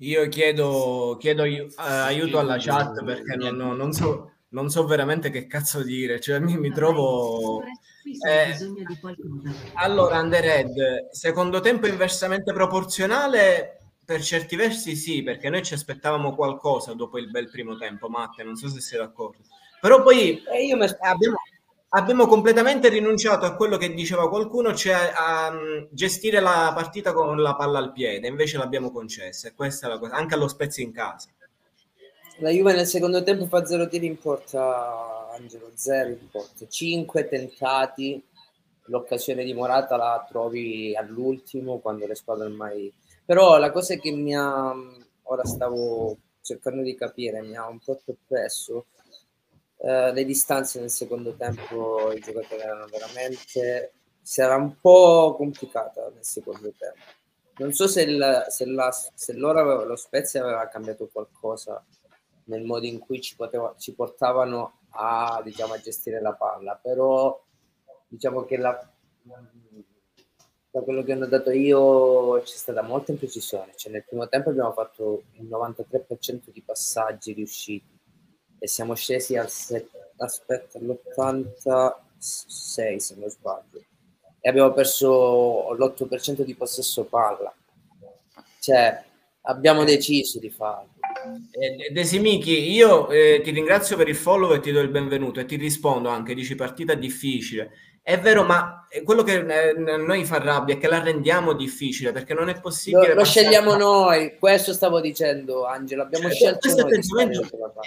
Io chiedo, chiedo uh, aiuto alla chat perché non, no, non, so, non, so, veramente che cazzo dire, cioè mi, mi trovo... Eh, allora, Underhead, secondo tempo inversamente proporzionale per certi versi sì, perché noi ci aspettavamo qualcosa dopo il bel primo tempo, Matte, non so se sei d'accordo. Però poi eh, abbiamo, abbiamo, completamente rinunciato a quello che diceva qualcuno, cioè a um, gestire la partita con la palla al piede, invece l'abbiamo concessa e questa è la cosa, anche allo Spezia in casa. La Juve nel secondo tempo fa zero tiri in porta, Angelo, zero in porta, cinque tentati, l'occasione di Morata la trovi all'ultimo quando le squadre ormai però la cosa che mi ha, ora stavo cercando di capire, mi ha un po' perplesso, eh, le distanze nel secondo tempo i giocatori erano veramente, era un po' complicata nel secondo tempo. Non so se, il, se, la, se loro, lo Spezia aveva cambiato qualcosa nel modo in cui ci, poteva, ci portavano a, diciamo, a gestire la palla, però diciamo che la, da quello che ho notato io c'è stata molta imprecisione, cioè nel primo tempo abbiamo fatto il 93% di passaggi riusciti e siamo scesi al set, aspetta, all'86 se non sbaglio. E abbiamo perso l'8% di possesso palla. Cioè abbiamo deciso di farlo. Desimichi, io eh, ti ringrazio per il follow e ti do il benvenuto e ti rispondo anche, dici partita difficile è vero, ma quello che eh, noi fa rabbia è che la rendiamo difficile perché non è possibile. Lo, lo scegliamo noi, questo stavo dicendo, Angelo. Abbiamo cioè, scelto noi.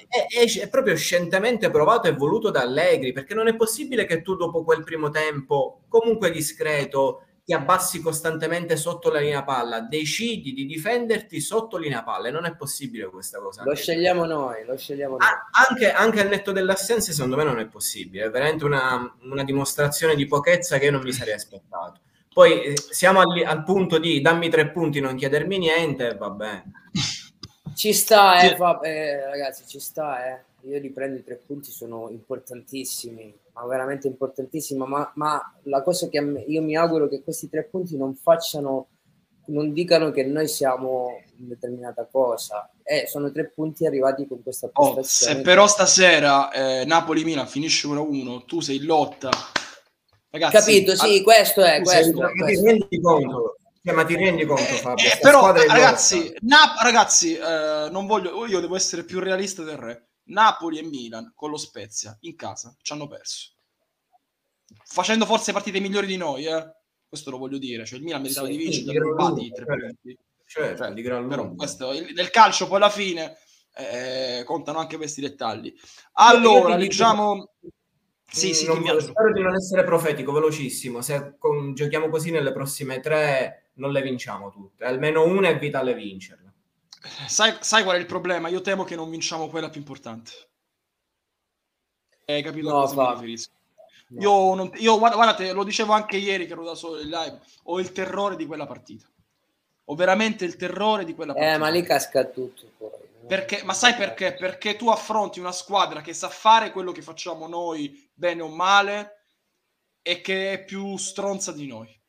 È, è, è, proprio scientemente provato e voluto da Allegri perché non è possibile che tu, dopo quel primo tempo, comunque discreto, ti abbassi costantemente sotto la linea palla, decidi di difenderti sotto linea palla e non è possibile questa cosa. Lo scegliamo noi, lo scegliamo noi. Ah, anche, anche, al netto dell'assenza secondo me non è possibile, è veramente una, una dimostrazione di pochezza che io non mi sarei aspettato. Poi eh, siamo al, al, punto di dammi tre punti, non chiedermi niente, va bene. Ci sta, eh, va, eh, ragazzi, ci sta, eh. Io riprendo i tre punti, sono importantissimi ma veramente importantissima, ma, ma la cosa che io mi auguro che questi tre punti non facciano, non dicano che noi siamo in determinata cosa, eh, sono tre punti arrivati con questa prestazione. Oh, se però stasera eh, Napoli-Milan finisce 1-1, tu sei in lotta. Ragazzi, Capito, sì, a... questo è, questo, sei, questo. Ti rendi conto? Cioè, ma ti rendi conto, Fabio? Eh, però, ragazzi, Nap- ragazzi eh, non voglio, io devo essere più realista del re Napoli e Milan con lo Spezia in casa ci hanno perso. Facendo forse partite migliori di noi, eh? questo lo voglio dire. Cioè, il Milan meritava sì, di vincere, da rubati tre certo. punti. Cioè, cioè, di gran però questo, il, nel calcio poi alla fine eh, contano anche questi dettagli. Allora, diciamo... Sì, sì, non, spero di non essere profetico, velocissimo. Se con, giochiamo così nelle prossime tre, non le vinciamo tutte. Almeno una è vitale vincerla. Sai, sai, qual è il problema? Io temo che non vinciamo quella più importante. Hai capito no, cosa mi? No. Io, non, io guardate, lo dicevo anche ieri che ero da solo in live, ho il terrore di quella partita. Ho veramente il terrore di quella partita. Eh, ma lì casca tutto poi. Perché, ma sai perché? Perché tu affronti una squadra che sa fare quello che facciamo noi, bene o male, e che è più stronza di noi.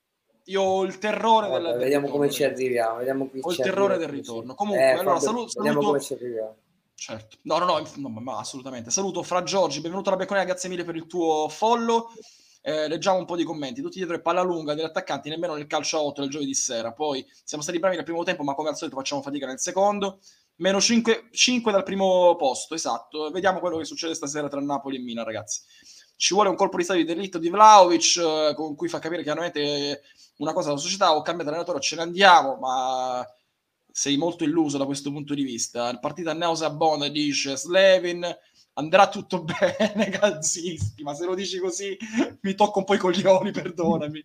Io ho il terrore Vabbè, della, Vediamo come ci arriviamo. Vediamo ho il terrore del ritorno. Comunque, eh, allora, saluto, vediamo come ci arriviamo. Certo. No, no, no, no ma assolutamente. Saluto Fra Giorgi, benvenuto alla Becconia, grazie mille per il tuo follow. Eh, leggiamo un po' di commenti. Tutti dietro e palla lunga degli attaccanti, nemmeno nel calcio a 8 del giovedì sera. Poi siamo stati bravi nel primo tempo, ma come al solito facciamo fatica nel secondo. Meno 5, 5 dal primo posto, esatto. Vediamo quello che succede stasera tra Napoli e Mina, ragazzi. Ci vuole un colpo di stato di delitto di Vlaovic, eh, con cui fa capire chiaramente una cosa della società, ho cambiato allenatore, ce ne andiamo, ma sei molto illuso da questo punto di vista. Il partito Nausa Bona dice Slevin andrà tutto bene, calzisti, ma se lo dici così mi tocco un po' i coglioni, perdonami.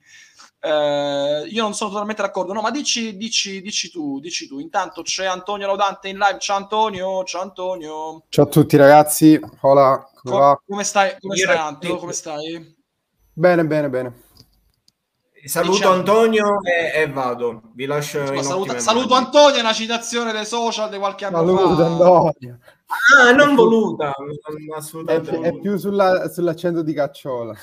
Eh, io non sono totalmente d'accordo, no, ma dici, dici, dici tu, dici tu. Intanto c'è Antonio Laudante in live. Ciao Antonio, ciao Antonio. Ciao a tutti ragazzi, hola, come, Co- come stai? Come stai Anto? Come stai? Bene, bene, bene. Saluto diciamo... Antonio e, e, vado. Vi lascio Scusa, saluto, saluto Antonio, è una citazione dei social di qualche anno Saluto, fa. Antonio. Ah, non voluta, assolutamente. È, è più sulla, sull'accento di cacciola.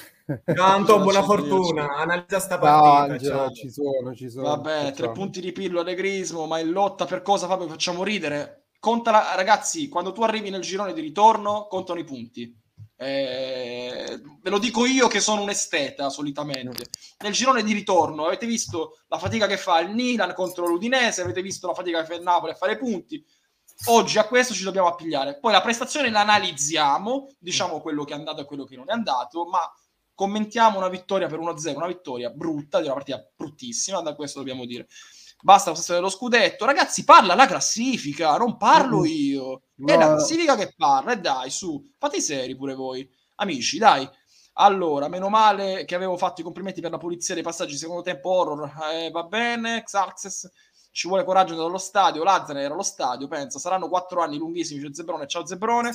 Tanto buona fortuna, analizza sta partita. No, Angelo, ci sono, ci sono. Vabbè, tre punti di pillo allegrismo, ma in lotta per cosa Fabio facciamo ridere? Conta ragazzi, quando tu arrivi nel girone di ritorno, contano i punti. Eh, ve lo dico io che sono un esteta solitamente. Nel girone di ritorno avete visto la fatica che fa il Milan contro l'Udinese, avete visto la fatica che fa il Napoli a fare punti. Oggi a questo ci dobbiamo appigliare. Poi la prestazione la analizziamo, diciamo quello che è andato e quello che non è andato, ma commentiamo una vittoria per 1-0, una vittoria brutta, di una partita bruttissima, da questo dobbiamo dire. Basta la dello scudetto. Ragazzi, parla la classifica, non parlo io. No. È la classifica che parla, e dai, su, fate i seri pure voi. Amici, dai. Allora, meno male che avevo fatto i complimenti per la pulizia dei passaggi secondo tempo horror. Eh, va bene, Xaxes ci vuole coraggio dallo stadio. Lazzaro era allo stadio, pensa, saranno quattro anni lunghissimi. C'è Zebrone, ciao Zebrone.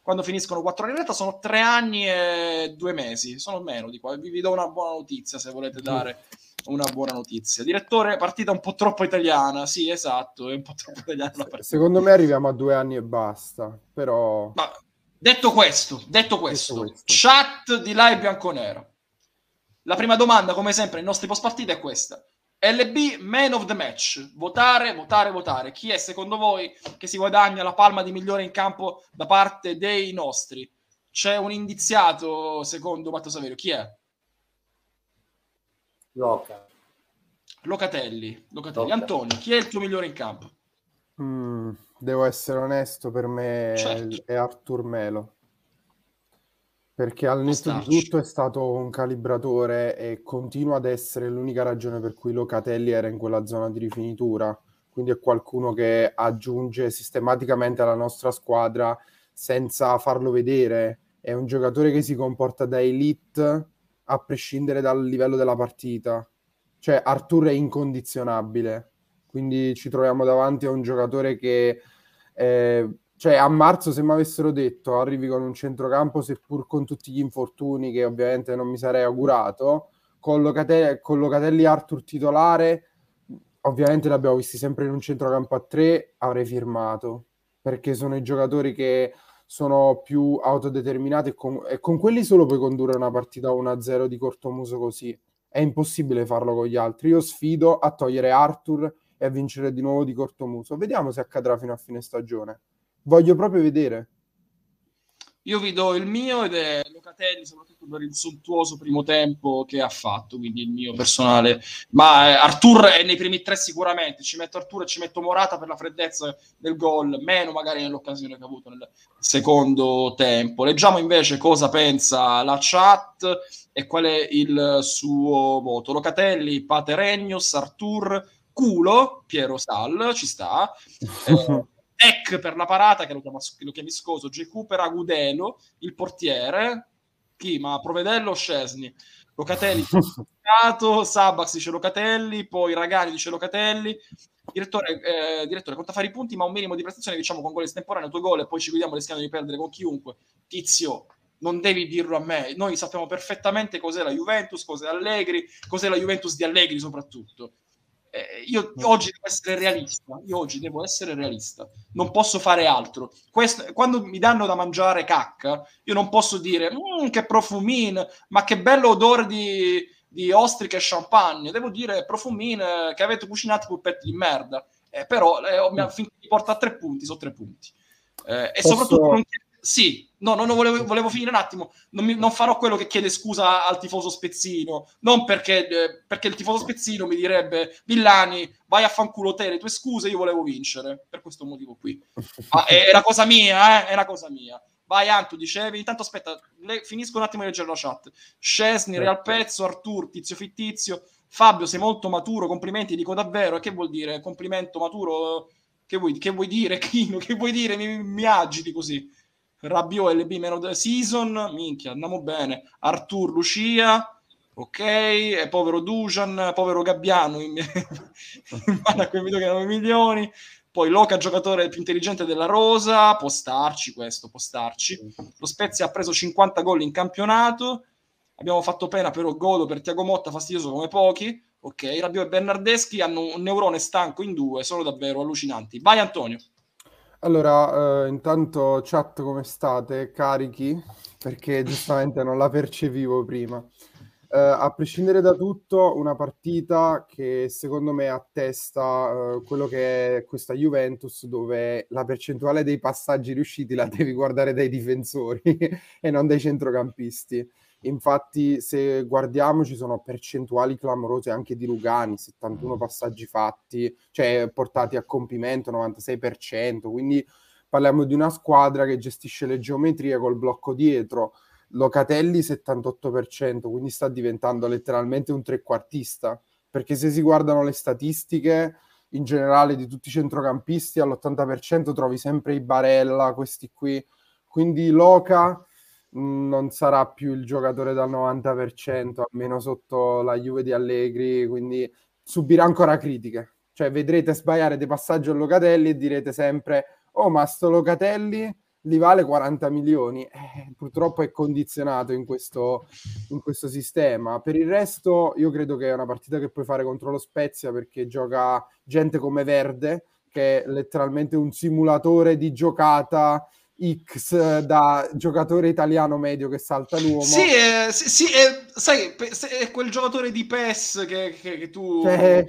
Quando finiscono quattro anni in realtà sono tre anni e due mesi, sono meno di qua. Vi, vi do una buona notizia se volete dare una buona notizia. Direttore, partita un po' troppo italiana. Sì, esatto, è un po' troppo italiana. Secondo me arriviamo a due anni e basta, però... Ma, detto questo, detto questo, detto questo. chat di live bianconero. La prima domanda, come sempre, nei nostri post partita è questa. LB Man of the Match. Votare, votare, votare. Chi è secondo voi che si guadagna la palma di migliore in campo da parte dei nostri? C'è un indiziato secondo Matto Saverio. Chi è? Loca. Locatelli. Locatelli. Loca. Antonio, chi è il tuo migliore in campo? Mm, devo essere onesto, per me certo. è Artur Melo perché al netto di tutto è stato un calibratore e continua ad essere l'unica ragione per cui Locatelli era in quella zona di rifinitura. Quindi è qualcuno che aggiunge sistematicamente alla nostra squadra senza farlo vedere. È un giocatore che si comporta da elite a prescindere dal livello della partita. Cioè Artur è incondizionabile. Quindi ci troviamo davanti a un giocatore che eh, cioè a marzo se mi avessero detto arrivi con un centrocampo seppur con tutti gli infortuni che ovviamente non mi sarei augurato con Locatelli, con Locatelli Arthur titolare ovviamente l'abbiamo visti sempre in un centrocampo a tre avrei firmato perché sono i giocatori che sono più autodeterminati e con, e con quelli solo puoi condurre una partita 1-0 di cortomuso così. È impossibile farlo con gli altri. Io sfido a togliere Arthur e a vincere di nuovo di cortomuso. Vediamo se accadrà fino a fine stagione. Voglio proprio vedere. Io vi do il mio ed è Locatelli, soprattutto per il sontuoso primo tempo che ha fatto, quindi il mio personale. Ma eh, Artur è nei primi tre sicuramente, ci metto Artur e ci metto Morata per la freddezza del gol, meno magari nell'occasione che ha avuto nel secondo tempo. Leggiamo invece cosa pensa la chat e qual è il suo voto. Locatelli, Pateregnos, Artur, Culo, Piero Sal, ci sta. Eh, Eck per la parata, che lo, chiama, lo chiami scoso, J. Cooper Agudelo, il portiere, chi? Ma Provedello o Scesni? Locatelli, Sabax dice Locatelli, poi Ragani dice Locatelli. Direttore, eh, direttore, conta fare i punti, ma un minimo di prestazione, diciamo, con gol estemporaneo, due gol e poi ci guidiamo rischiando di perdere con chiunque. Tizio, non devi dirlo a me. Noi sappiamo perfettamente cos'è la Juventus, cos'è Allegri, cos'è la Juventus di Allegri soprattutto eh, io oggi devo essere realista, io oggi devo essere realista, non posso fare altro. Questo, quando mi danno da mangiare cacca, io non posso dire mm, che profumino, ma che bello odore di, di ostriche e champagne, devo dire profumine che avete cucinato pulpetti di merda. Eh, però eh, mi, finché mi porta a tre punti, sono tre punti. Eh, e posso... soprattutto non, sì, no, no, no volevo, volevo, finire un attimo. Non, mi, non, farò quello che chiede scusa al tifoso spezzino. Non perché, eh, perché, il tifoso spezzino mi direbbe: Villani, vai a fanculo te le tue scuse. Io volevo vincere per questo motivo qui. Ah, è, è una cosa mia, eh? È una cosa mia. Vai, Anto, dicevi. Intanto aspetta, le, finisco un attimo di leggere la chat. Scesni, Real Pezzo, Artur, Tizio Fittizio. Fabio, sei molto maturo. Complimenti, dico davvero. E che vuol dire? Complimento maturo? Che vuoi, che vuoi dire, Chino? Che vuoi dire? Mi, mi agiti così. Rabiot LB meno the season, minchia, andiamo bene. Artur Lucia, ok, e povero Dujan, povero Gabbiano in, in mano a quei video che erano milioni. Poi Loca, giocatore più intelligente della Rosa, può starci questo, può starci. Lo Spezia ha preso 50 gol in campionato. Abbiamo fatto pena però Godo per Tiago Motta, fastidioso come pochi. Ok, Rabiot e Bernardeschi hanno un neurone stanco in due, sono davvero allucinanti. Vai Antonio. Allora, eh, intanto chat come state? Carichi? perché giustamente non la percepivo prima. Uh, a prescindere da tutto, una partita che secondo me attesta uh, quello che è questa Juventus, dove la percentuale dei passaggi riusciti la devi guardare dai difensori e non dai centrocampisti. Infatti, se guardiamo, ci sono percentuali clamorose anche di Lugani, 71 passaggi fatti, cioè portati a compimento, 96%. Quindi parliamo di una squadra che gestisce le geometrie col blocco dietro Locatelli 78%, quindi sta diventando letteralmente un trequartista, perché se si guardano le statistiche in generale di tutti i centrocampisti all'80% trovi sempre i Barella, questi qui, quindi Loca mm, non sarà più il giocatore dal 90%, almeno sotto la Juve di Allegri, quindi subirà ancora critiche. Cioè vedrete sbagliare dei passaggi a Locatelli e direte sempre "Oh, ma sto Locatelli li vale 40 milioni. Eh, purtroppo è condizionato in questo, in questo, sistema. Per il resto, io credo che è una partita che puoi fare contro lo Spezia perché gioca gente come Verde, che è letteralmente un simulatore di giocata. X da giocatore italiano medio che salta l'uomo. Sì, eh, sì, sì è, sai, è quel giocatore di PES che, che, che tu... Cioè,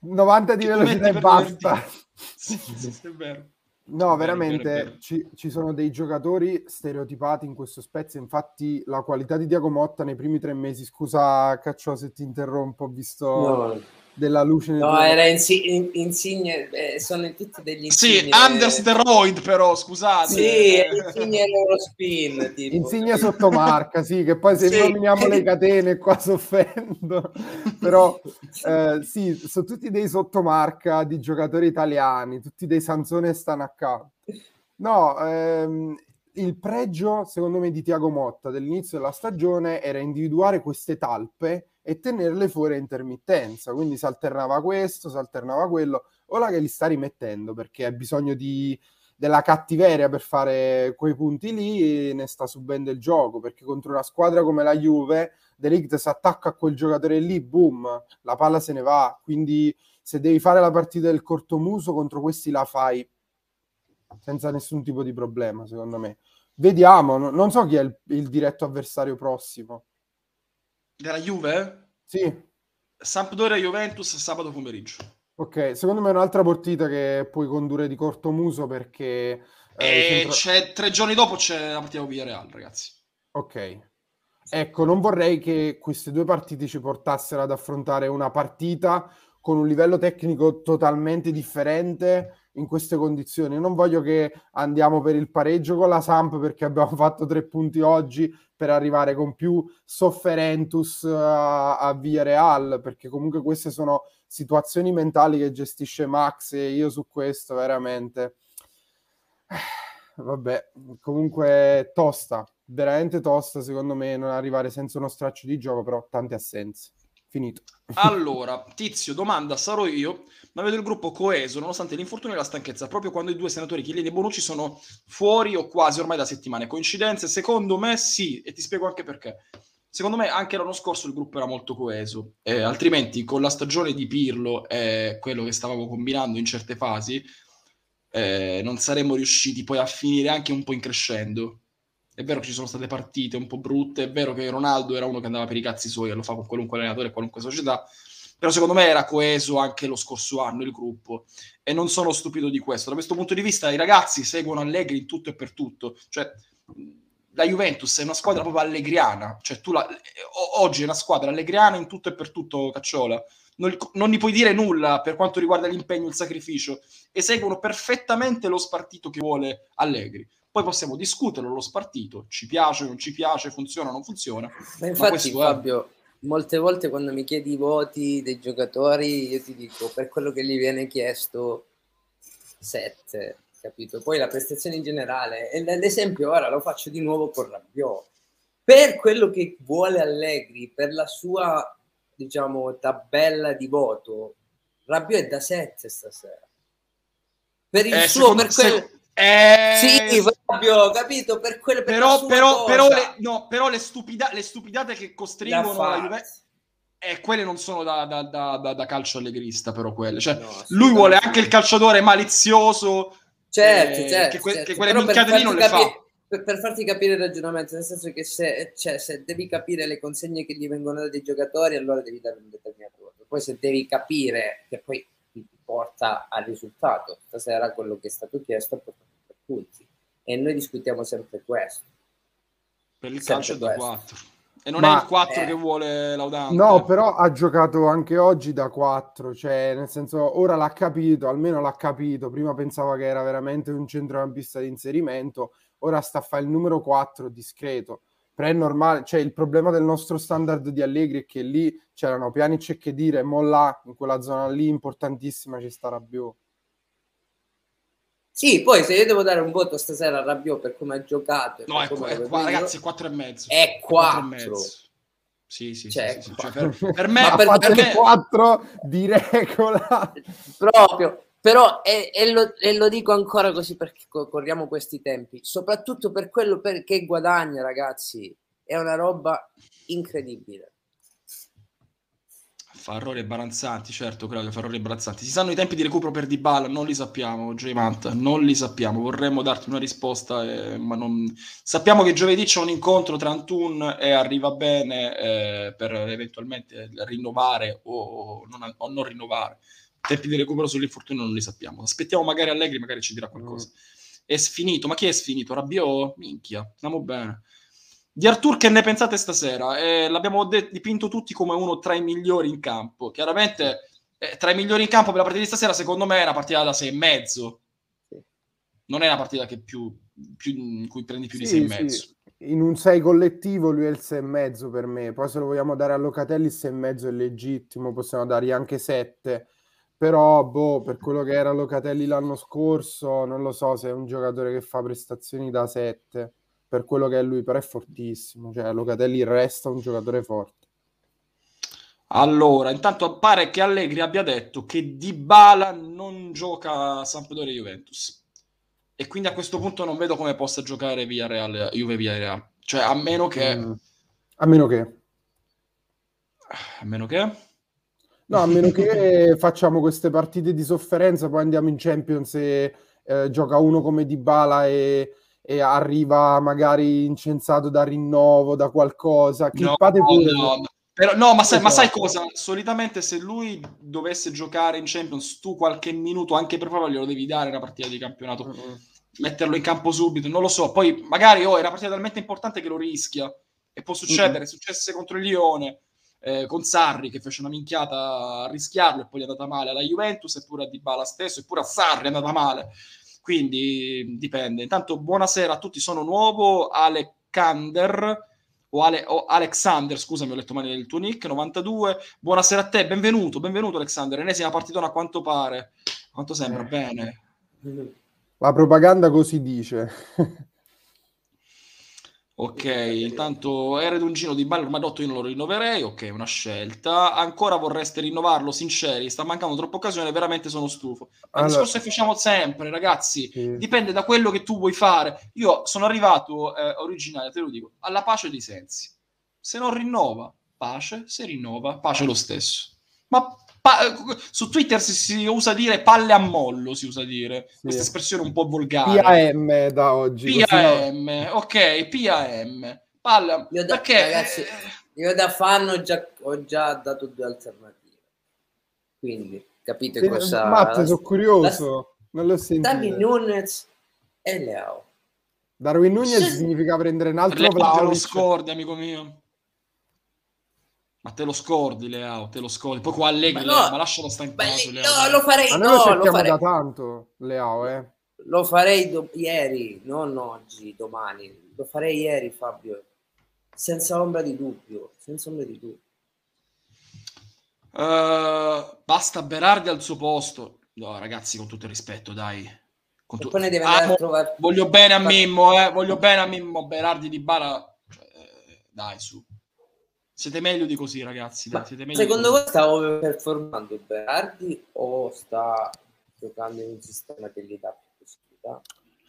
90 di velocità e basta. Sì, sì, sì, è vero. No, veramente vero, vero. Ci, ci, sono dei giocatori stereotipati in questo Spezia. Infatti, la qualità di Diago Motta nei primi tre mesi, scusa Caccio se ti interrompo, ho visto no della luce. No, era insi- in, Insigne, eh, sono tutti degli Insigne. Sì, Understeroid però, scusate. Sì, Insigne Eurospin. Tipo. Insigne sottomarca, sì, che poi se sì. nominiamo le catene qua soffendo. però eh, sì, sono tutti dei sottomarca di giocatori italiani, tutti dei Sansone stanno a capo. No, ehm, il pregio, secondo me, di Tiago Motta dell'inizio della stagione era individuare queste talpe e tenerle fuori a intermittenza. Quindi si alternava questo, si alternava quello. Ora che li sta rimettendo perché ha bisogno di, della cattiveria per fare quei punti lì, ne sta subendo il gioco. Perché contro una squadra come la Juve, De Ligt si attacca a quel giocatore lì, boom, la palla se ne va. Quindi se devi fare la partita del cortomuso contro questi la fai senza nessun tipo di problema, secondo me. Vediamo, non so chi è il, il diretto avversario prossimo. Della Juve? Sì. Sampdoria Juventus sabato pomeriggio. Ok, secondo me è un'altra partita che puoi condurre di corto muso perché... Eh, centra... tre giorni dopo c'è la partita con Real, ragazzi. Ok. Ecco, non vorrei che queste due partite ci portassero ad affrontare una partita con un livello tecnico totalmente differente in queste condizioni. Non voglio che andiamo per il pareggio con la Samp perché abbiamo fatto tre punti oggi per arrivare con più sofferentus a, a Via Real, perché comunque queste sono situazioni mentali che gestisce Max e io su questo veramente... Vabbè, comunque tosta, veramente tosta secondo me non arrivare senza uno straccio di gioco, però tante assenze. Finito. Allora, Tizio, domanda, sarò io, ma vedo il gruppo coeso nonostante l'infortunio e la stanchezza, proprio quando i due senatori Chiellini e Bonucci sono fuori o quasi ormai da settimane. Coincidenze? Secondo me sì, e ti spiego anche perché. Secondo me anche l'anno scorso il gruppo era molto coeso, eh, altrimenti con la stagione di Pirlo e quello che stavamo combinando in certe fasi, eh, non saremmo riusciti poi a finire anche un po' in crescendo. È vero che ci sono state partite un po' brutte, è vero che Ronaldo era uno che andava per i cazzi suoi e lo fa con qualunque allenatore qualunque società, però secondo me era coeso anche lo scorso anno il gruppo. E non sono stupito di questo. Da questo punto di vista i ragazzi seguono Allegri in tutto e per tutto, cioè la Juventus è una squadra proprio allegriana, cioè tu la, oggi è una squadra allegriana in tutto e per tutto, Cacciola. Non, non gli puoi dire nulla per quanto riguarda l'impegno il sacrificio. E seguono perfettamente lo spartito che vuole Allegri poi possiamo discuterlo lo spartito, ci piace, non ci piace, funziona, non funziona. Ma infatti ma Fabio, è... molte volte quando mi chiedi i voti dei giocatori, io ti dico per quello che gli viene chiesto 7, capito? Poi la prestazione in generale, e l'esempio ora lo faccio di nuovo con Rabiot. Per quello che vuole Allegri, per la sua, diciamo, tabella di voto, Rabiot è da 7 stasera. Per il eh, suo, secondo, per quello... Se eh... Sì, Fabio, capito? Per quelle, per però, però, però, le, no, però le, stupida, le stupidate che costringono la Juventus... Eh, quelle non sono da, da, da, da, calcio allegrista, però quelle. Cioè, no, lui vuole anche il calciatore malizioso. Certo, eh, certo, che, que- certo. che quelle minchiate lì non le capi- fa. per, per, farti capire il ragionamento, nel senso che se, cioè, se, devi capire le consegne che gli vengono dai giocatori, allora devi dare un determinato voto. Poi se devi capire che poi porta al risultato, stasera quello che è stato chiesto è portato per tutti. E noi discutiamo sempre questo. Per il calcio è da 4. E non Ma, è il 4 eh, che vuole Laudante. No, però ha giocato anche oggi da 4, cioè nel senso ora l'ha capito, almeno l'ha capito, prima pensava che era veramente un centrocampista di inserimento, ora sta a fare il numero 4 discreto. Però è normale, cioè il problema del nostro standard di Allegri è che lì c'erano piani c'è che dire, mo là, in quella zona lì importantissima ci sta Rabiot. Sì, poi se io devo dare un voto stasera a Rabiot per come ha giocato... No, è, è qua, ragazzi, è 4 e mezzo. È 4. Sì, sì, cioè, sì, sì. Cioè, per, per, me... Per, per me... 4 di regola. Proprio. Però, e, e, lo, e, lo, dico ancora così perché corriamo questi tempi, soprattutto per quello che guadagna, ragazzi, è una roba incredibile. Fa errori imbarazzanti, certo, Claudio, fa errori imbarazzanti. Si sanno i tempi di recupero per Dybala? Non li sappiamo, J-Mant, non li sappiamo. Vorremmo darti una risposta, eh, ma non... Sappiamo che giovedì c'è un incontro tra Antun e arriva bene eh, per eventualmente rinnovare o non, o non rinnovare. Tempi di recupero sull'infortunio non li sappiamo. Aspettiamo magari Allegri, magari ci dirà qualcosa. Mm. È sfinito, ma chi è sfinito? Rabiot? Minchia, andiamo bene. Di Artur che ne pensate stasera? Eh, l'abbiamo de- dipinto tutti come uno tra i migliori in campo. Chiaramente eh, tra i migliori in campo per la partita di stasera secondo me è una partita da 6,5. Non è una partita che più, più, in cui prendi più sì, di 6,5. Sì. In un 6 collettivo lui è il 6,5 per me. Poi se lo vogliamo dare a Locatelli il 6,5 è legittimo, possiamo dargli anche 7. Però, boh, per quello che era Locatelli l'anno scorso, non lo so se è un giocatore che fa prestazioni da 7 per quello che è lui, però è fortissimo. Cioè, Locatelli resta un giocatore forte. Allora, intanto pare che Allegri abbia detto che Dybala non gioca a Sampdoria Juventus. E quindi a questo punto non vedo come possa giocare via Real, Juve via Real. Cioè, a meno che... Mm. A meno che... A meno che... No, a meno che facciamo queste partite di sofferenza, poi andiamo in Champions e eh, gioca uno come Dybala e e arriva magari incensato da rinnovo, da qualcosa. Clippate no, pure. No, però, no ma, sai, ma sai esatto. cosa? Solitamente se lui dovesse giocare in Champions, tu qualche minuto, anche per favore, glielo devi dare una partita di campionato. Mm-hmm. Metterlo in campo subito, non lo so. Poi magari oh, è una partita talmente importante che lo rischia. E può succedere, mm-hmm. successe contro il Lione. Eh, con Sarri che fece una minchiata a rischiarlo e poi gli è andata male alla Juventus eppure a Dybala stesso eppure a Sarri è andata male quindi dipende. Intanto buonasera a tutti, sono nuovo Alexander o, Ale, o Alexander, scusami, ho letto male il tuo nick, 92. Buonasera a te, benvenuto, benvenuto Alexander. Enesima partitona a quanto pare. Quanto sembra, eh. bene. La propaganda così dice. Ok, intanto Eredungino di Baller Madotto io non lo rinnoverei, ok, una scelta. Ancora vorreste rinnovarlo, sinceri, sta mancando troppa occasione, veramente sono stufo. Ma allora... il discorso che facciamo sempre, ragazzi, sì. dipende da quello che tu vuoi fare. Io sono arrivato, eh, originale, te lo dico, alla pace dei sensi. Se non rinnova, pace, se rinnova, pace lo stesso. Ma Pa- su Twitter si, si, usa dire palle a mollo, si usa dire sì. questa espressione un po' volgare. PAM da oggi. PAM, no... ok, PAM. Palle... Io da, Perché... Ragazzi, io da fan ho già, ho già dato due alternative. Quindi capite sì, cosa... Matte, sono curioso. La... Non l'ho sentito. Darwin Nunez e Leo. Darwin Nunez significa prendere un altro Vlaovic. lo scordi, amico mio. Ma te lo scordi, Leao, te lo scordi. Poi qua Allegri, ma, no, ma lascialo stare in pace, No, lo farei, ma noi no, lo farei. da tanto, Leao, eh. Lo farei do- ieri, non oggi, domani. Lo farei ieri, Fabio. Senza ombra di dubbio, senza ombra di dubbio. Uh, basta Berardi al suo posto. No, ragazzi, con tutto il rispetto, dai. Con tu... poi ne deve andare ah, a trovare... Voglio bene a Mimmo, eh. Voglio bene a Mimmo. Berardi di Bara. Cioè, eh, dai, su. Siete meglio di così, ragazzi. Secondo voi stavo performando Berardi o sta giocando in un sistema che gli dà più possibilità?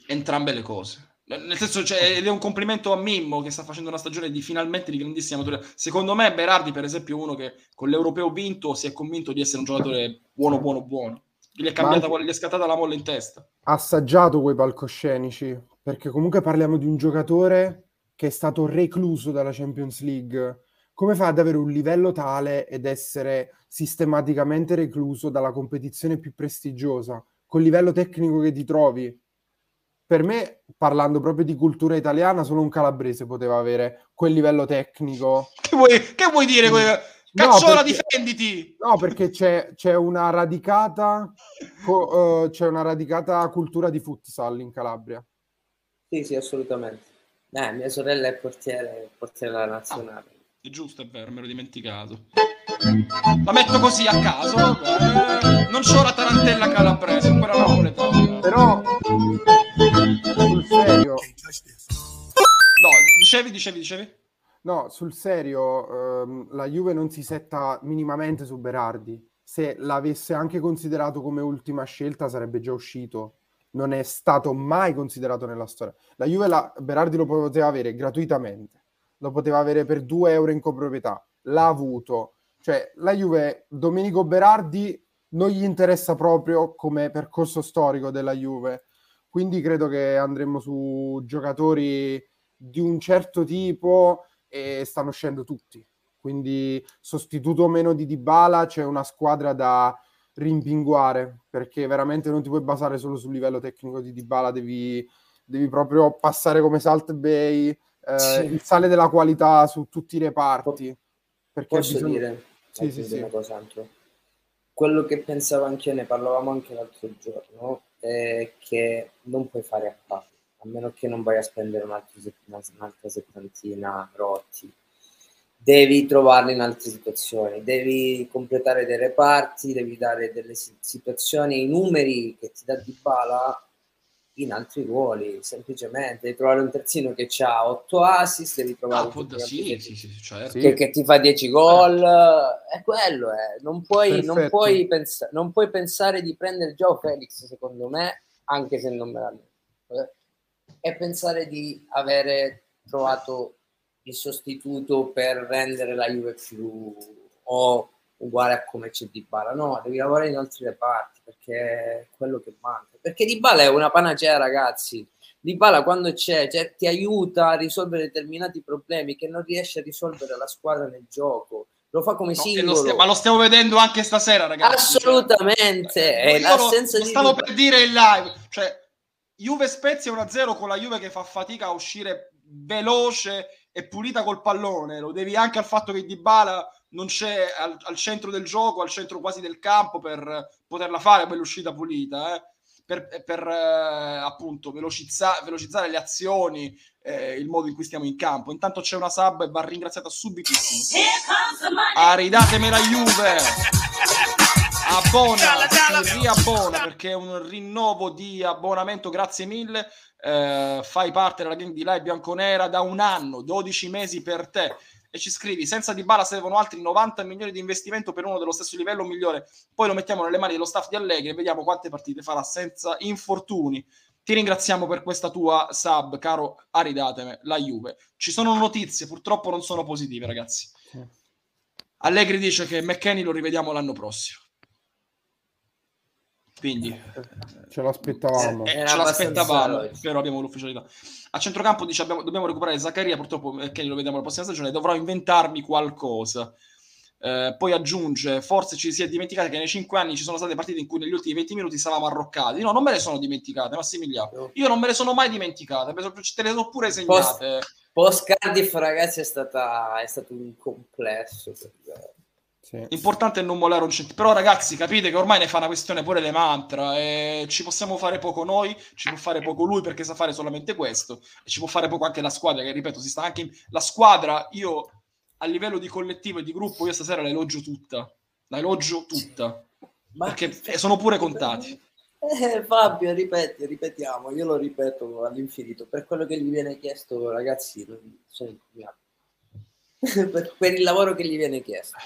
Entrambe le cose. Nel senso, cioè, ed è un complimento a Mimmo che sta facendo una stagione di finalmente di grandissima maturità. Secondo me, Berardi, per esempio, è uno che con l'europeo vinto si è convinto di essere un giocatore buono, buono, buono. Gli è, cambiata, gli è scattata la molla in testa. Ha assaggiato quei palcoscenici perché comunque parliamo di un giocatore che è stato recluso dalla Champions League. Come fa ad avere un livello tale ed essere sistematicamente recluso dalla competizione più prestigiosa? Col livello tecnico che ti trovi, per me, parlando proprio di cultura italiana, solo un calabrese poteva avere quel livello tecnico. Che vuoi, che vuoi dire? Mm. Cazzola, no, perché, difenditi! No, perché c'è, c'è una radicata co, uh, c'è una radicata cultura di futsal in Calabria. Sì, sì, assolutamente. Eh, mia sorella è portiere, portiere della nazionale. Ah, è giusto, è vero, me l'ho dimenticato. La metto così a caso. Eh, non c'ho la tarantella calabrese, quella napoletana. Però sul serio. No, dicevi, dicevi, dicevi? No, sul serio, ehm, la Juve non si setta minimamente su Berardi. Se l'avesse anche considerato come ultima scelta sarebbe già uscito. Non è stato mai considerato nella storia. La Juve la, Berardi lo poteva avere gratuitamente, lo poteva avere per 2 euro in coproprietà, l'ha avuto. Cioè, la Juve, Domenico Berardi non gli interessa proprio come percorso storico della Juve quindi credo che andremo su giocatori di un certo tipo e stanno uscendo tutti. Quindi sostituto o meno di Dybala c'è una squadra da rimpinguare perché veramente non ti puoi basare solo sul livello tecnico di Dybala, devi, devi proprio passare come Salt Bay, eh, sì. il sale della qualità su tutti i reparti. Perché Posso bisogna... dire sì, sì, sì. una cosa altro? Quello che pensavo anche io, ne parlavamo anche l'altro giorno, eh, che non puoi fare a parte, a meno che non vai a spendere un'altra, un'altra settantina rotti. Devi trovarli in altre situazioni, devi completare dei reparti, devi dare delle situazioni, i numeri che ti dà di bala in altri ruoli, semplicemente devi trovare un terzino che ha 8 assist, devi trovare ah, un sì, che, sì, sì, certo. che, che, ti fa 10 gol, certo. è quello, è. Non, puoi, non, puoi pens- non puoi pensare di prendere Joe Felix, secondo me, anche se non me l'hanno e pensare di avere trovato il sostituto per rendere la Juve più o uguale a come c'è Di Bala, no, devi lavorare in altri reparti perché è quello che manca. Perché Di Bala è una panacea, ragazzi. Di Bala quando c'è, cioè, ti aiuta a risolvere determinati problemi che non riesce a risolvere la squadra nel gioco. Lo fa come no, singolo. Lo stiamo, ma lo stiamo vedendo anche stasera, ragazzi. Assolutamente. Cioè, lo, lo stavo per dire in live. Cioè, Juve Spezia 1-0 con la Juve che fa fatica a uscire veloce e pulita col pallone. Lo devi anche al fatto che Di Bala non c'è al, al, centro del gioco, al centro quasi del campo per poterla fare quell'uscita pulita, eh? per, per eh, appunto velocizza, velocizzare le azioni, eh, il modo in cui stiamo in campo. Intanto c'è una sub e va ringraziata subitissimo. Aridatemi la Juve! Abbona, si riabbona perché è un rinnovo di abbonamento, grazie mille. Eh, fai parte della gang di Live Bianconera da un anno, 12 mesi per te e ci scrivi senza Di Bala servono altri 90 milioni di investimento per uno dello stesso livello migliore. Poi lo mettiamo nelle mani dello staff di Allegri e vediamo quante partite farà senza infortuni. Ti ringraziamo per questa tua sub caro Aridateme la Juve. Ci sono notizie purtroppo non sono positive ragazzi. Allegri dice che McKenny lo rivediamo l'anno prossimo quindi ce l'aspettavamo. Eh, ce l'aspettavamo, però abbiamo l'ufficialità. A centrocampo dice abbiamo, dobbiamo recuperare Zaccaria, purtroppo eh, Kenny lo vediamo la prossima stagione, dovrò inventarmi qualcosa. Eh, poi aggiunge, forse ci si è dimenticati che nei cinque anni ci sono state partite in cui negli ultimi 20 minuti stavamo arroccati. No, non me le sono dimenticate, Massimiliano. Io non me le sono mai dimenticate, te le sono pure segnate. Post, post Cardiff, ragazzi, è, stata, è stato un complesso. Perché sì. Importante è non mollare un centimetro. Però, ragazzi, capite che ormai ne fa una questione pure le mantra. E ci possiamo fare poco noi, ci può fare poco lui perché sa fare solamente questo. E ci può fare poco anche la squadra, che ripeto, si sta anche in... La squadra, io a livello di collettivo e di gruppo, io stasera la elogio tutta. La elogio tutta. Ma... Perché sono pure contati. Eh, Fabio, ripeti, ripetiamo, io lo ripeto all'infinito. Per quello che gli viene chiesto, ragazzi, per, per il lavoro che gli viene chiesto.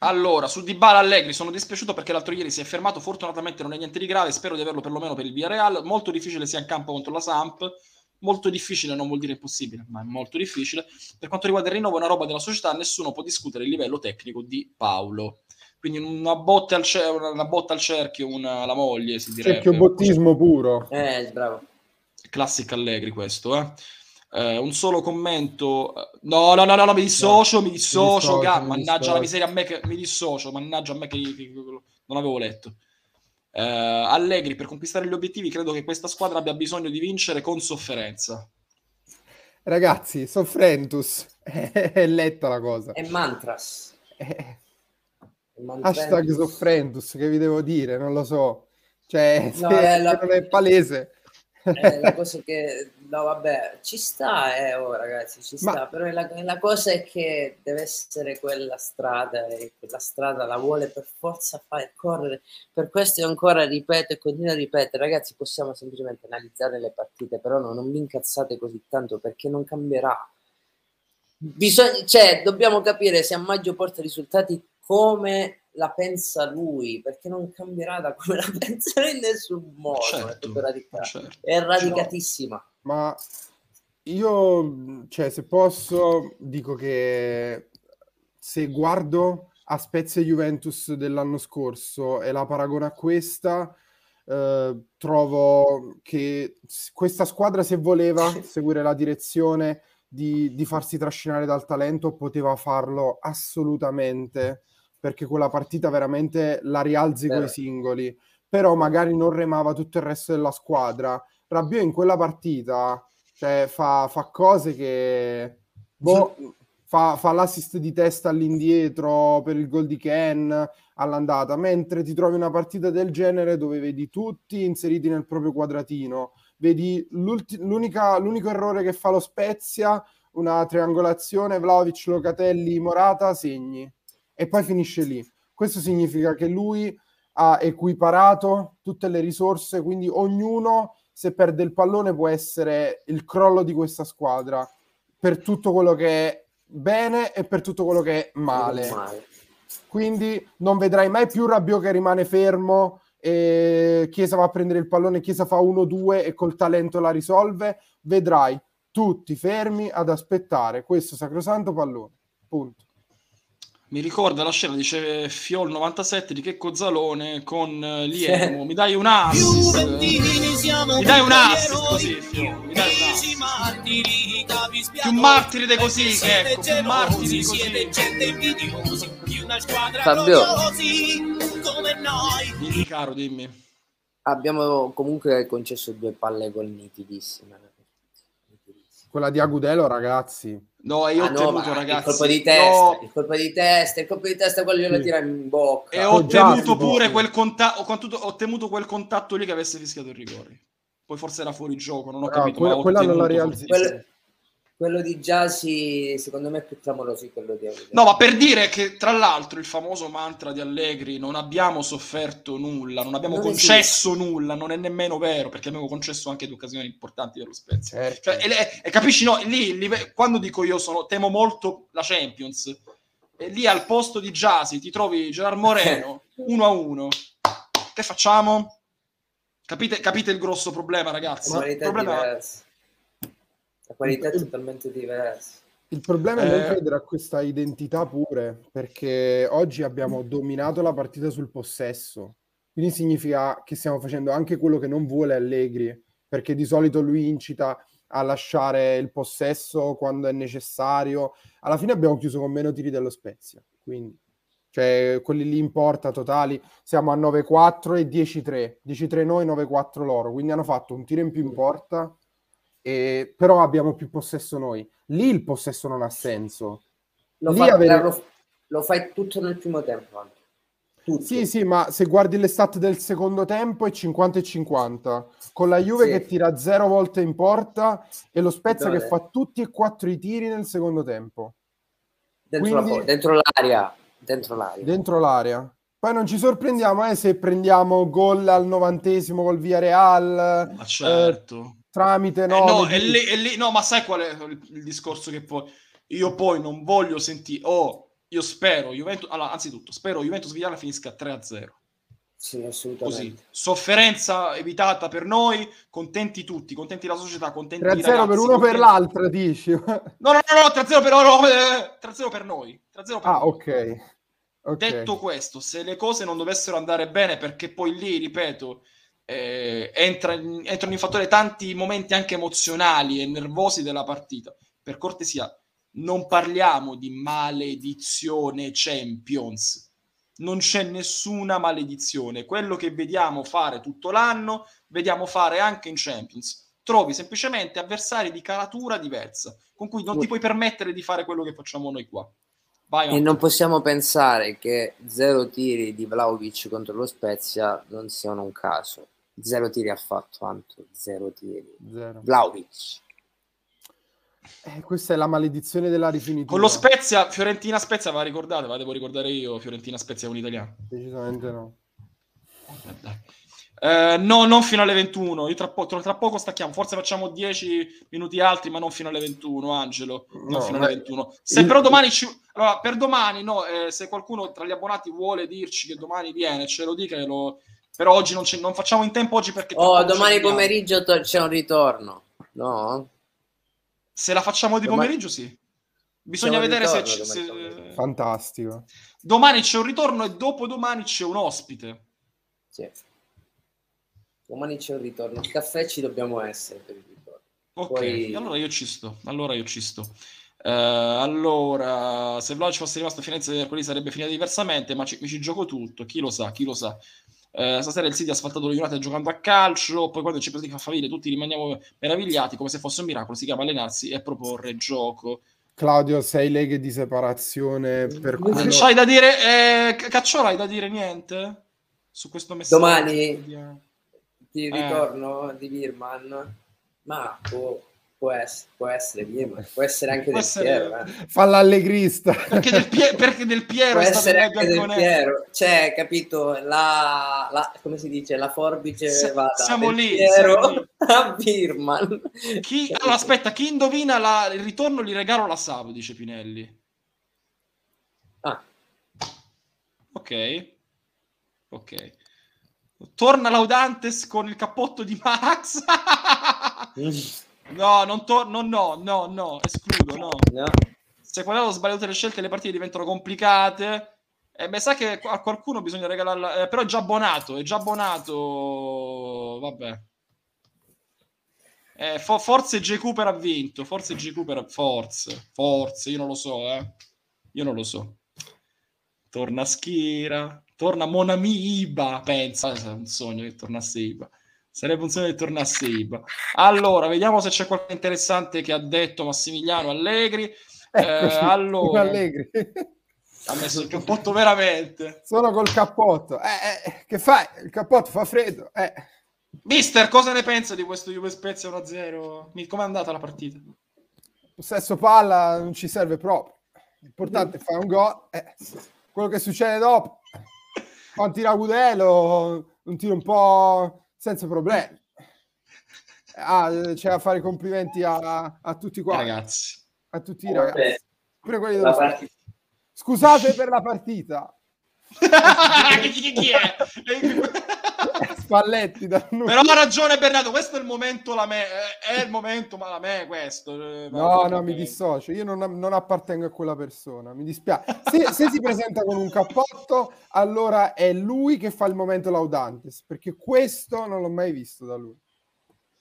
Allora, su Dybala Allegri sono dispiaciuto perché l'altro ieri si è fermato, fortunatamente non è niente di grave, spero di averlo perlomeno per il Villarreal, molto difficile sia in campo contro la Samp, molto difficile non vuol dire impossibile, ma è molto difficile. Per quanto riguarda il rinnovo, è una roba della società, nessuno può discutere il livello tecnico di Paolo. Quindi una botta al, cer- una botta al cerchio, una, la moglie, si direbbe. Cerchio bottismo puro. Eh, bravo. Classic Allegri questo, eh. Uh, un solo commento. No, no, no, no, no mi dissocio, no, mi dissocio. Mi dissocio mi mannaggia dissocio. la miseria a me che mi dissocio. Mannaggia a me che, che, che non avevo letto. Uh, Allegri per conquistare gli obiettivi credo che questa squadra abbia bisogno di vincere con sofferenza. Ragazzi, soffrentus. È letta la cosa. È mantras. È... Hashtag soffrentus, che vi devo dire? Non lo so. Cioè, no, è, la... non è palese è la cosa che no vabbè ci sta eh oh, ragazzi ci sta Ma... però la, la, cosa è che deve essere quella strada e quella strada la vuole per forza fare correre. Per questo io ancora ripeto e continuo a ripetere ragazzi possiamo semplicemente analizzare le partite però no, non vi incazzate così tanto perché non cambierà. Bisogna, cioè dobbiamo capire se a maggio porta risultati come la pensa lui, perché non cambierà da come la pensa in nessun modo. Certo, è, radica- certo. è radicatissima. Ma io, cioè, se posso, dico che se guardo a Spezia Juventus dell'anno scorso e la paragono a questa, eh, trovo che questa squadra, se voleva seguire la direzione di, di farsi trascinare dal talento, poteva farlo assolutamente perché quella partita veramente la rialzi con i singoli, però magari non remava tutto il resto della squadra. Rabiot in quella partita cioè, fa, fa cose che... Boh, fa, fa, l'assist di testa all'indietro per il gol di Ken all'andata, mentre ti trovi una partita del genere dove vedi tutti inseriti nel proprio quadratino, vedi l'unico errore che fa lo Spezia, una triangolazione, Vlaovic, Locatelli, Morata, segni e poi finisce lì. Questo significa che lui ha equiparato tutte le risorse, quindi ognuno se perde il pallone può essere il crollo di questa squadra per tutto quello che è bene e per tutto quello che è male. Quindi non vedrai mai più Rabbio che rimane fermo e Chiesa va a prendere il pallone, Chiesa fa 1-2 e col talento la risolve. Vedrai tutti fermi ad aspettare questo sacrosanto pallone. Punto. Mi ricorda la scena, dice Fiol 97 di Checco Zalone con uh, Liemo. Mi dai un assist? Mi dai un assist così, Fiol. Mi dai un assist. Più martiri di così, Checco. Più martiri di così. Fabio. Dimmi caro, dimmi. Abbiamo comunque concesso due palle gol nitidissime. Quella di Agudelo, ragazzi No, io ah, ho no, temuto, ragazzi. Il colpo di testa, no. il colpo di testa, il colpo di testa, quello glielo sì. tira in bocca. E ho temuto pure quel contatto, ho, ho, temuto quel contatto lì che avesse fischiato il rigore. Poi forse era fuori gioco, non ho Però capito. Quella, quella non la rialzi. Quello, quello di Giasi, secondo me, è più clamoroso quello di Allegri. No, ma per dire che, tra l'altro, il famoso mantra di Allegri, non abbiamo sofferto nulla, non abbiamo non concesso esiste. nulla, non è nemmeno vero, perché abbiamo concesso anche due occasioni importanti dello Spezia. Certo. Cioè, e, e, capisci, no, lì, lì, quando dico io sono, temo molto la Champions, e lì al posto di Giasi ti trovi Gerard Moreno, uno a uno. Che facciamo? Capite, capite il grosso problema, ragazzi? Il problema... Diverse la qualità è totalmente diversa. Il problema è non eh. credere a questa identità pure, perché oggi abbiamo dominato la partita sul possesso. Quindi significa che stiamo facendo anche quello che non vuole Allegri, perché di solito lui incita a lasciare il possesso quando è necessario. Alla fine abbiamo chiuso con meno tiri dello Spezia, quindi cioè quelli lì in porta totali siamo a 9-4 e 10-3, 10-3 noi, 9-4 loro, quindi hanno fatto un tiro in più in porta e, però abbiamo più possesso noi. Lì il possesso non ha senso. Lo, fa, avere... lo, lo fai tutto nel primo tempo. Tutto. Sì, sì, ma se guardi le stat del secondo tempo è 50 e 50, con la Juve sì. che tira zero volte in porta e lo Spezia Dove? che fa tutti e quattro i tiri nel secondo tempo. Dentro, Quindi... la, dentro l'area. Dentro l'area. Dentro l'area. Poi non ci sorprendiamo eh, se prendiamo gol al novantesimo col Via Real. Ma certo. Eh, tramite eh, no, è lì, è lì, no, ma sai qual è il, il, discorso che poi io poi non voglio sentire oh, io spero Juventus allora, anzitutto spero Juventus Vigliana finisca 3-0 sì, assolutamente. Così. Sofferenza evitata per noi, contenti tutti, contenti la società, contenti 3-0 ragazzi, per uno contenti... per l'altro, dici? no, no, no, no 3-0 per, no, 3-0 per noi. 3-0 per ah, noi. ok. Okay. Detto questo, se le cose non dovessero andare bene, perché poi lì, ripeto, eh, entra in, entrano in fattore tanti momenti anche emozionali e nervosi della partita. Per cortesia, non parliamo di maledizione Champions. Non c'è nessuna maledizione. Quello che vediamo fare tutto l'anno, vediamo fare anche in Champions. Trovi semplicemente avversari di caratura diversa, con cui non ti puoi permettere di fare quello che facciamo noi qua. Vai, e non possiamo pensare che zero tiri di Vlaovic contro lo Spezia non siano un caso. Zero tiri ha fatto, Anto, zero tiri. Zero. Vlaovic. Eh, questa è la maledizione della rifinitura. Con lo Spezia, Fiorentina Spezia, va ricordate, la devo ricordare io, Fiorentina Spezia è un italiano. Decisamente no. Eh, no, non fino alle 21. Io tra, po- tra, poco stacchiamo. Forse facciamo 10 minuti altri, ma non fino alle 21, Angelo. Non no, fino alle 21. Se il... però domani ci... allora, per domani, no, eh, se qualcuno tra gli abbonati vuole dirci che domani viene, ce lo dica. Lo... Però oggi non, non, facciamo in tempo oggi perché... Oh, domani pomeriggio to- c'è un ritorno. No? Se la facciamo di domani... pomeriggio, sì. Bisogna vedere se, c- se... Fantastico. Domani c'è un ritorno e dopo domani c'è un ospite. Sì. Domani c'è un ritorno. Il caffè ci dobbiamo essere per il ritorno. Ok, Poi... allora io ci sto. Allora io ci sto. Uh, allora, se Vlaovic fosse rimasto a Firenze mercoledì sarebbe finita diversamente, ma ci, mi ci gioco tutto. Chi lo sa, chi lo sa. Uh, stasera il City ha asfaltato lo United giocando a calcio, poi quando c'è Champions League fa faville tutti rimaniamo meravigliati come se fosse un miracolo, si chiama allenarsi e proporre gioco. Claudio, sei leghe di separazione per quello... C'hai da dire, eh, Cacciola, hai da dire niente su questo messaggio? Domani di eh. ritorno eh. di Birman, ma può, può, essere, può essere Birman, può essere anche può del essere... Piero. Eh. Fa l'allegrista. Perché del, Pie- perché del Piero può essere anche del Piero. Cioè, capito, la, la, come si dice, la forbice S- va da siamo lì, Piero siamo lì. a Birman. Chi, allora, aspetta, chi indovina la, il ritorno gli regalo la Savo, dice Pinelli. Ah. Ok. Ok. Torna Laudantes con il cappotto di Max. no, non torno. No, no, no, escludo. No. no. Se quando ho sbagliato le scelte, le partite diventano complicate. Eh, beh, sa che a qualcuno bisogna regalarla. Eh, però è già abbonato. È già abbonato. Vabbè. Eh, fo- forse J. Cooper ha vinto. Forse J. Cooper. Forse. Forse. Io non lo so, eh. Io non lo so. Torna Schira. Torna Monami Iba, pensa, è un sogno che tornasse Iba. Sarebbe un sogno che tornasse Iba. Allora, vediamo se c'è qualcosa interessante che ha detto Massimiliano Allegri. Eccoci, eh, allora, Allegri. ha messo il cappotto veramente. Sono col cappotto. Eh, eh, che fai? Il cappotto fa freddo. Eh. Mister, cosa ne pensa di questo Juve Spezia 1-0? Come è andata la partita? Possesso palla non ci serve proprio. L'importante è fare un gol. Eh, quello che succede dopo un tiro agudelo, un tiro un po' senza problemi. Ah, c'è da fare complimenti a, a tutti qua. Ragazzi. A tutti i ragazzi. Pure quelli dello Scusate per la partita. chi, chi è? Spalletti da però ha ragione Bernardo questo è il momento la me è il momento ma la me questo eh, no no mi dissocio io non, non, appartengo a quella persona mi dispiace se, se, si presenta con un cappotto allora è lui che fa il momento laudantes perché questo non l'ho mai visto da lui.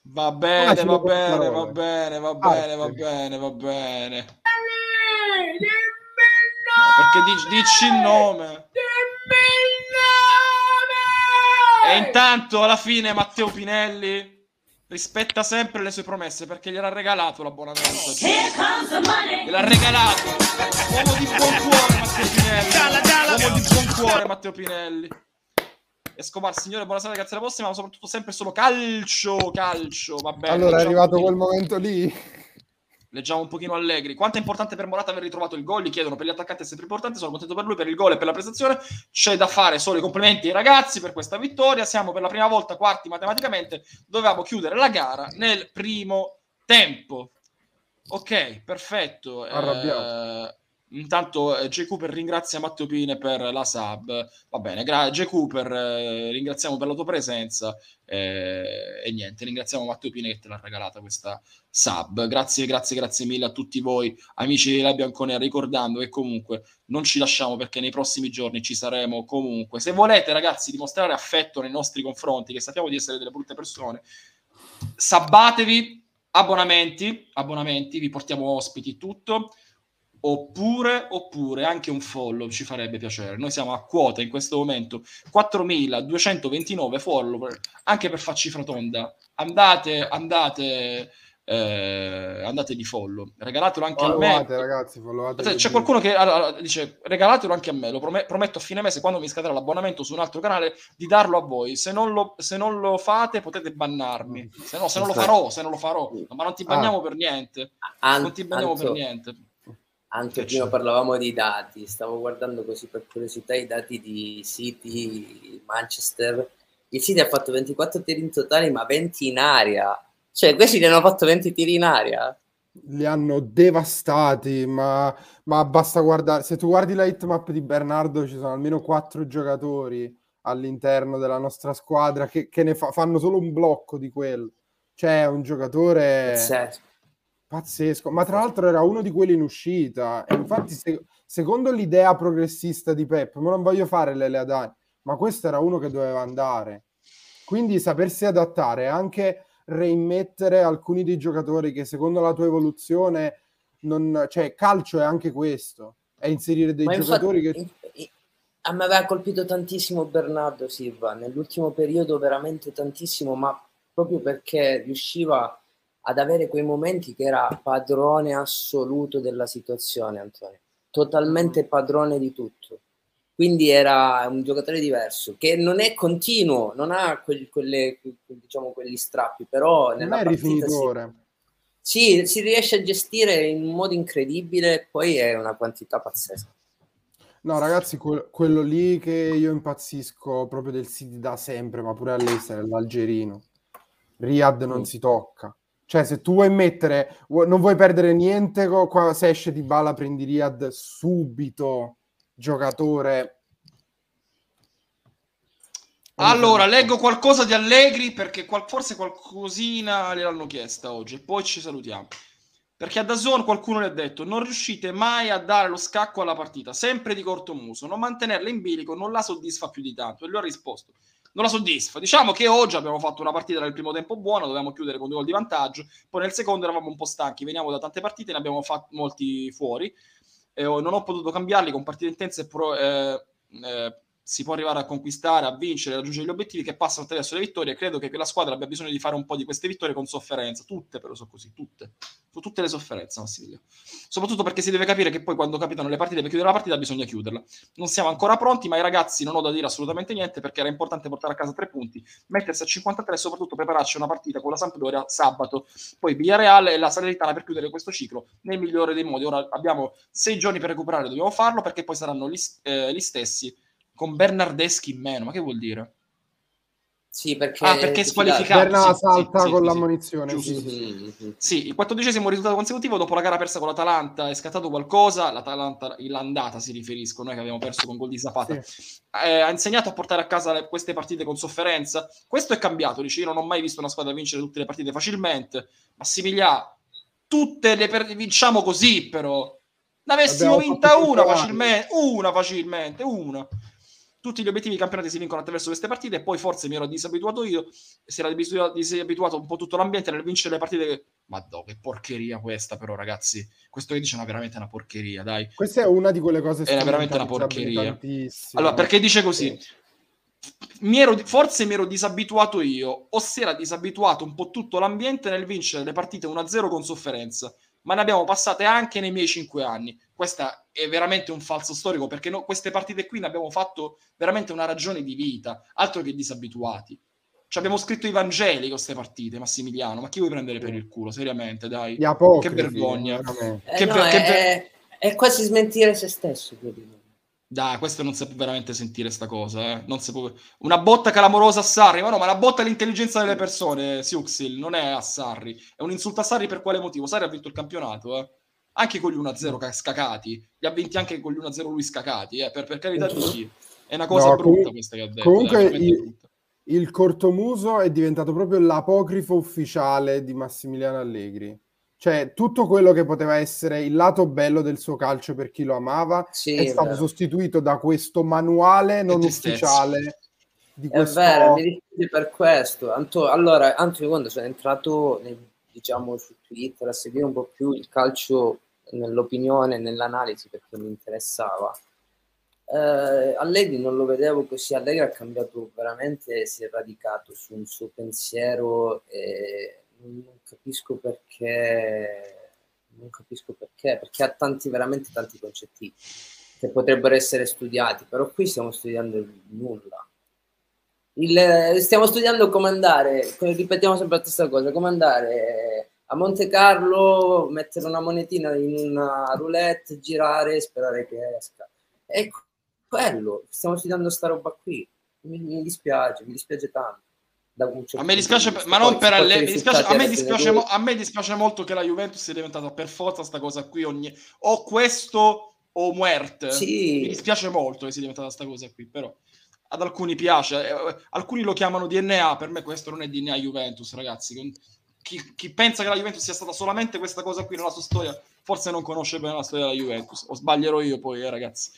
Va bene ah, va, bene va bene va bene ah, va bene va bene. Perché dici, dici il nome e intanto alla fine Matteo Pinelli rispetta sempre le sue promesse perché gliel'ha regalato l'abbonamento. Gliel'ha regalato. Uomo di buon cuore Matteo Pinelli. Uomo di buon cuore Matteo Pinelli. Escobar, signore, buonasera, grazie alla prossima, ma soprattutto sempre solo calcio, calcio, va bene. Allora è arrivato quel momento lì. Leggiamo un pochino allegri. Quanto è importante per Morata aver ritrovato il gol? Gli chiedono per gli attaccanti è sempre importante. Sono contento per lui, per il gol e per la prestazione. C'è da fare solo i complimenti ai ragazzi per questa vittoria. Siamo per la prima volta quarti matematicamente. Dovevamo chiudere la gara nel primo tempo. Ok, perfetto. Arrabbiato. Eh, Intanto eh, J. Cooper ringrazia Matteo Pine per la sub. Va bene, gra- J. Cooper, eh, ringraziamo per la tua presenza. Eh, e niente, ringraziamo Matteo Pine che te l'ha regalata questa sub. Grazie, grazie, grazie mille a tutti voi, amici della Bianconera. Ricordando che comunque non ci lasciamo perché nei prossimi giorni ci saremo comunque. Se volete, ragazzi, dimostrare affetto nei nostri confronti, che sappiamo di essere delle brutte persone, sabbatevi. Abbonamenti, abbonamenti, vi portiamo ospiti tutto oppure, oppure anche un follow ci farebbe piacere. Noi siamo a quota in questo momento 4229 follower, anche per far cifra tonda. Andate, andate, eh, andate di follow, regalatelo anche followate, a me. ragazzi, followate. C'è qualcuno che allora, dice regalatelo anche a me, lo prom- prometto a fine mese quando mi scadrà l'abbonamento su un altro canale di darlo a voi. Se non lo, se non lo fate potete bannarmi, se no se non lo farò, se non lo farò, ma non ti banniamo ah. per niente. An- non ti banniamo Anzo. per niente anche prima parlavamo di dati, stavo guardando così per curiosità i dati di City, Manchester. Il City ha fatto 24 tiri in totale, ma 20 in aria. Cioè, questi ne hanno fatto 20 tiri in aria. Li hanno devastati, ma, ma basta guardare. Se tu guardi la hitmap di Bernardo, ci sono almeno 4 giocatori all'interno della nostra squadra che, che ne fa, fanno solo un blocco di quello. Cioè, un giocatore... Pazzesco Pazzesco, ma tra l'altro era uno di quelli in uscita. E infatti, se, secondo l'idea progressista di Pep, ma non voglio fare le Adani, ma questo era uno che doveva andare. Quindi sapersi adattare e anche reimmettere alcuni dei giocatori che secondo la tua evoluzione non, cioè calcio è anche questo, è inserire dei ma giocatori infatti, che a me aveva colpito tantissimo Bernardo Silva nell'ultimo periodo veramente tantissimo, ma proprio perché riusciva ad avere quei momenti che era padrone assoluto della situazione, Antonio, totalmente mm. padrone di tutto. Quindi era un giocatore diverso, che non è continuo, non ha quelli, quelle, diciamo, quegli strappi, però nella non è rifinitore. Si, sì, si riesce a gestire in un modo incredibile, poi è una quantità pazzesca. No, ragazzi, que- quello lì che io impazzisco proprio del City da sempre, ma pure all'estero, l'algerino. Riyad non mm. si tocca. Cioè, se tu vuoi mettere, non vuoi perdere niente, qua, se esce di balla prendi Riyad subito, giocatore. Allora, leggo qualcosa di Allegri perché qual- forse qualcosina gliel'hanno chiesta oggi e poi ci salutiamo. Perché a Dazon qualcuno le ha detto non riuscite mai a dare lo scacco alla partita, sempre di corto muso, non mantenerla in bilico non la soddisfa più di tanto. E lui ha risposto non la soddisfa. Diciamo che oggi abbiamo fatto una partita nel primo tempo buona, dovevamo chiudere con due gol di vantaggio, poi nel secondo eravamo un po' stanchi, veniamo da tante partite, ne abbiamo fatti molti fuori, eh, non ho potuto cambiarli con partite intense e pro, eh, eh, si può arrivare a conquistare, a vincere, a raggiungere gli obiettivi che passano attraverso le vittorie. Credo che quella squadra abbia bisogno di fare un po' di queste vittorie con sofferenza, tutte però sono così, tutte. Su tutte le sofferenze, Massimiliano. Soprattutto perché si deve capire che poi quando capitano le partite per chiudere la partita bisogna chiuderla. Non siamo ancora pronti, ma i ragazzi non ho da dire assolutamente niente perché era importante portare a casa tre punti, mettersi a 53 e soprattutto prepararci una partita con la Sampdoria sabato, poi Villarreal e la Salernitana per chiudere questo ciclo nel migliore dei modi. Ora abbiamo sei giorni per recuperare, dobbiamo farlo perché poi saranno gli, eh, gli stessi con Bernardeschi in meno. Ma che vuol dire? Sì, perché, ah, perché è squalificato. Berna sì, salta sì, con sì, l'ammonizione. Sì, sì, il quattordicesimo risultato consecutivo dopo la gara persa con l'Atalanta è scattato qualcosa. L'Atalanta, l'andata si riferisco, noi che abbiamo perso con gol di Zapata. Eh, ha insegnato a portare a casa le, queste partite con sofferenza. Questo è cambiato. Dice, io non ho mai visto una squadra vincere tutte le partite facilmente. Massimiliano, tutte le per- vinciamo così, però. Ne avessimo vinta una facilmente, una facilmente, una tutti gli obiettivi di campionati si vincono attraverso queste partite e poi forse mi ero disabituato io, si era disabituato un po' tutto l'ambiente nel vincere le partite. Ma no, che porcheria questa però ragazzi, questo che dice è veramente una porcheria, dai. Questa è una di quelle cose È veramente una porcheria. Allora, perché dice così? Mi ero, forse mi ero disabituato io, o si era disabituato un po' tutto l'ambiente nel vincere le partite 1-0 con sofferenza ma ne abbiamo passate anche nei miei cinque anni. Questa è veramente un falso storico perché no, queste partite qui ne abbiamo fatto veramente una ragione di vita, altro che disabituati. Ci abbiamo scritto i Vangeli con queste partite, Massimiliano. Ma chi vuoi prendere per il culo? Seriamente, dai. Che vergogna. Eh, che, no, che è, è, quasi smentire se stesso. Quindi. Dai, questo non si può veramente sentire sta cosa, eh. può... Una botta clamorosa a Sarri, ma no, ma la botta all'intelligenza delle persone, Siuxil, non è a Sarri. È un insulto a Sarri per quale motivo? Sarri ha vinto il campionato, eh. anche con gli 1-0 scacati, li ha vinti anche con gli 1-0 lui scacati, eh, per, per carità di Dio. È una cosa no, brutta com- questa che ha detto. Comunque dai, il, il cortomuso è diventato proprio l'apocrifo ufficiale di Massimiliano Allegri. Cioè, tutto quello che poteva essere il lato bello del suo calcio per chi lo amava sì, è stato vero. sostituito da questo manuale non ufficiale. Di questo... È vero, mi dispiace per questo. Anto, allora, Antonio, quando sono entrato nel, diciamo, su Twitter a seguire un po' più il calcio nell'opinione, nell'analisi, perché mi interessava, eh, Allegri non lo vedevo così, Allegri ha cambiato veramente, si è radicato su un suo pensiero e non capisco perché, non capisco perché, perché ha tanti, veramente tanti concetti che potrebbero essere studiati, però qui stiamo studiando nulla. Il, stiamo studiando come andare, ripetiamo sempre la stessa cosa, come andare a Monte Carlo, mettere una monetina in una roulette, girare e sperare che esca. Ecco, quello, stiamo studiando sta roba qui. Mi, mi dispiace, mi dispiace tanto. A me dispiace, ma non per alle, mi dispiace, a, me dispiace, a me dispiace molto che la Juventus sia diventata per forza sta cosa qui ogni, o questo o muerte. Sì. Mi dispiace molto che sia diventata sta cosa qui, però ad alcuni piace, eh, alcuni lo chiamano DNA, per me questo non è DNA Juventus, ragazzi. Chi, chi, pensa che la Juventus sia stata solamente questa cosa qui nella sua storia, forse non conosce bene la storia della Juventus, o sbaglierò io poi, eh, ragazzi.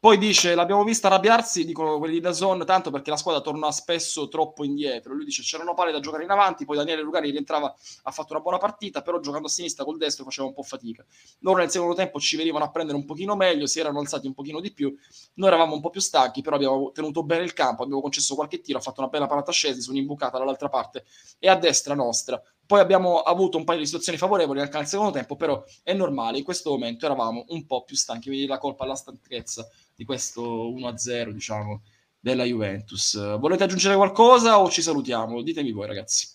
Poi dice, l'abbiamo vista arrabbiarsi, dicono quelli di Dazon, tanto perché la squadra torna spesso troppo indietro. Lui dice, c'erano palle da giocare in avanti, poi Daniele Lugari rientrava, ha fatto una buona partita, però giocando a sinistra col destro faceva un po' fatica. Loro nel secondo tempo ci venivano a prendere un pochino meglio, si erano alzati un pochino di più. Noi eravamo un po' più stanchi, però abbiamo tenuto bene il campo, abbiamo concesso qualche tiro, ha fatto una bella parata scesi su un'imbucata dall'altra parte e a destra nostra. Poi abbiamo avuto un paio di situazioni favorevoli anche nel secondo tempo, però è normale, in questo momento eravamo un po' più stanchi, quindi la colpa alla stanchezza di questo 1-0, diciamo, della Juventus. Volete aggiungere qualcosa o ci salutiamo? Ditemi voi, ragazzi.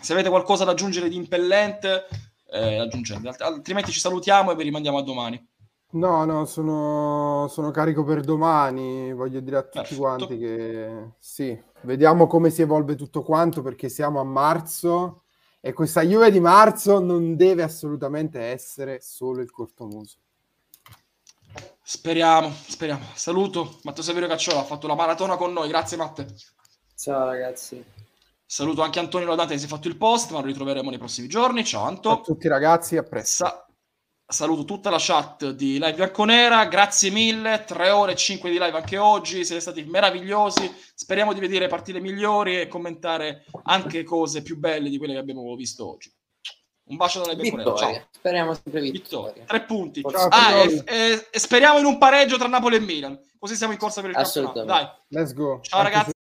Se avete qualcosa da aggiungere di impellente, eh, aggiungete, altrimenti ci salutiamo e vi rimandiamo a domani. No, no, sono, sono carico per domani. Voglio dire a tutti Perfetto. quanti che sì, vediamo come si evolve tutto quanto perché siamo a marzo e questa Juve di marzo non deve assolutamente essere solo il cortomuso. Speriamo, speriamo. Saluto Matteo Saverio Cacciola, ha fatto la maratona con noi. Grazie Matte. Ciao ragazzi. Saluto anche Antonio Lodante che si è fatto il post, ma lo ritroveremo nei prossimi giorni. Ciao Anto. Ciao a tutti ragazzi, a presto. Sa- saluto tutta la chat di Live Bianconera, grazie mille, 3 ore e 5 di live anche oggi, siete stati meravigliosi, speriamo di vedere partite migliori e commentare anche cose più belle di quelle che abbiamo visto oggi. Un bacio dalle Bianconera, ciao. Speriamo sempre vittoria. vittoria. Tre punti. Ciao, ah, e, e, e, speriamo in un pareggio tra Napoli e Milan, così siamo in corsa per il campionato. Dai. Let's go. Ciao anche ragazzi.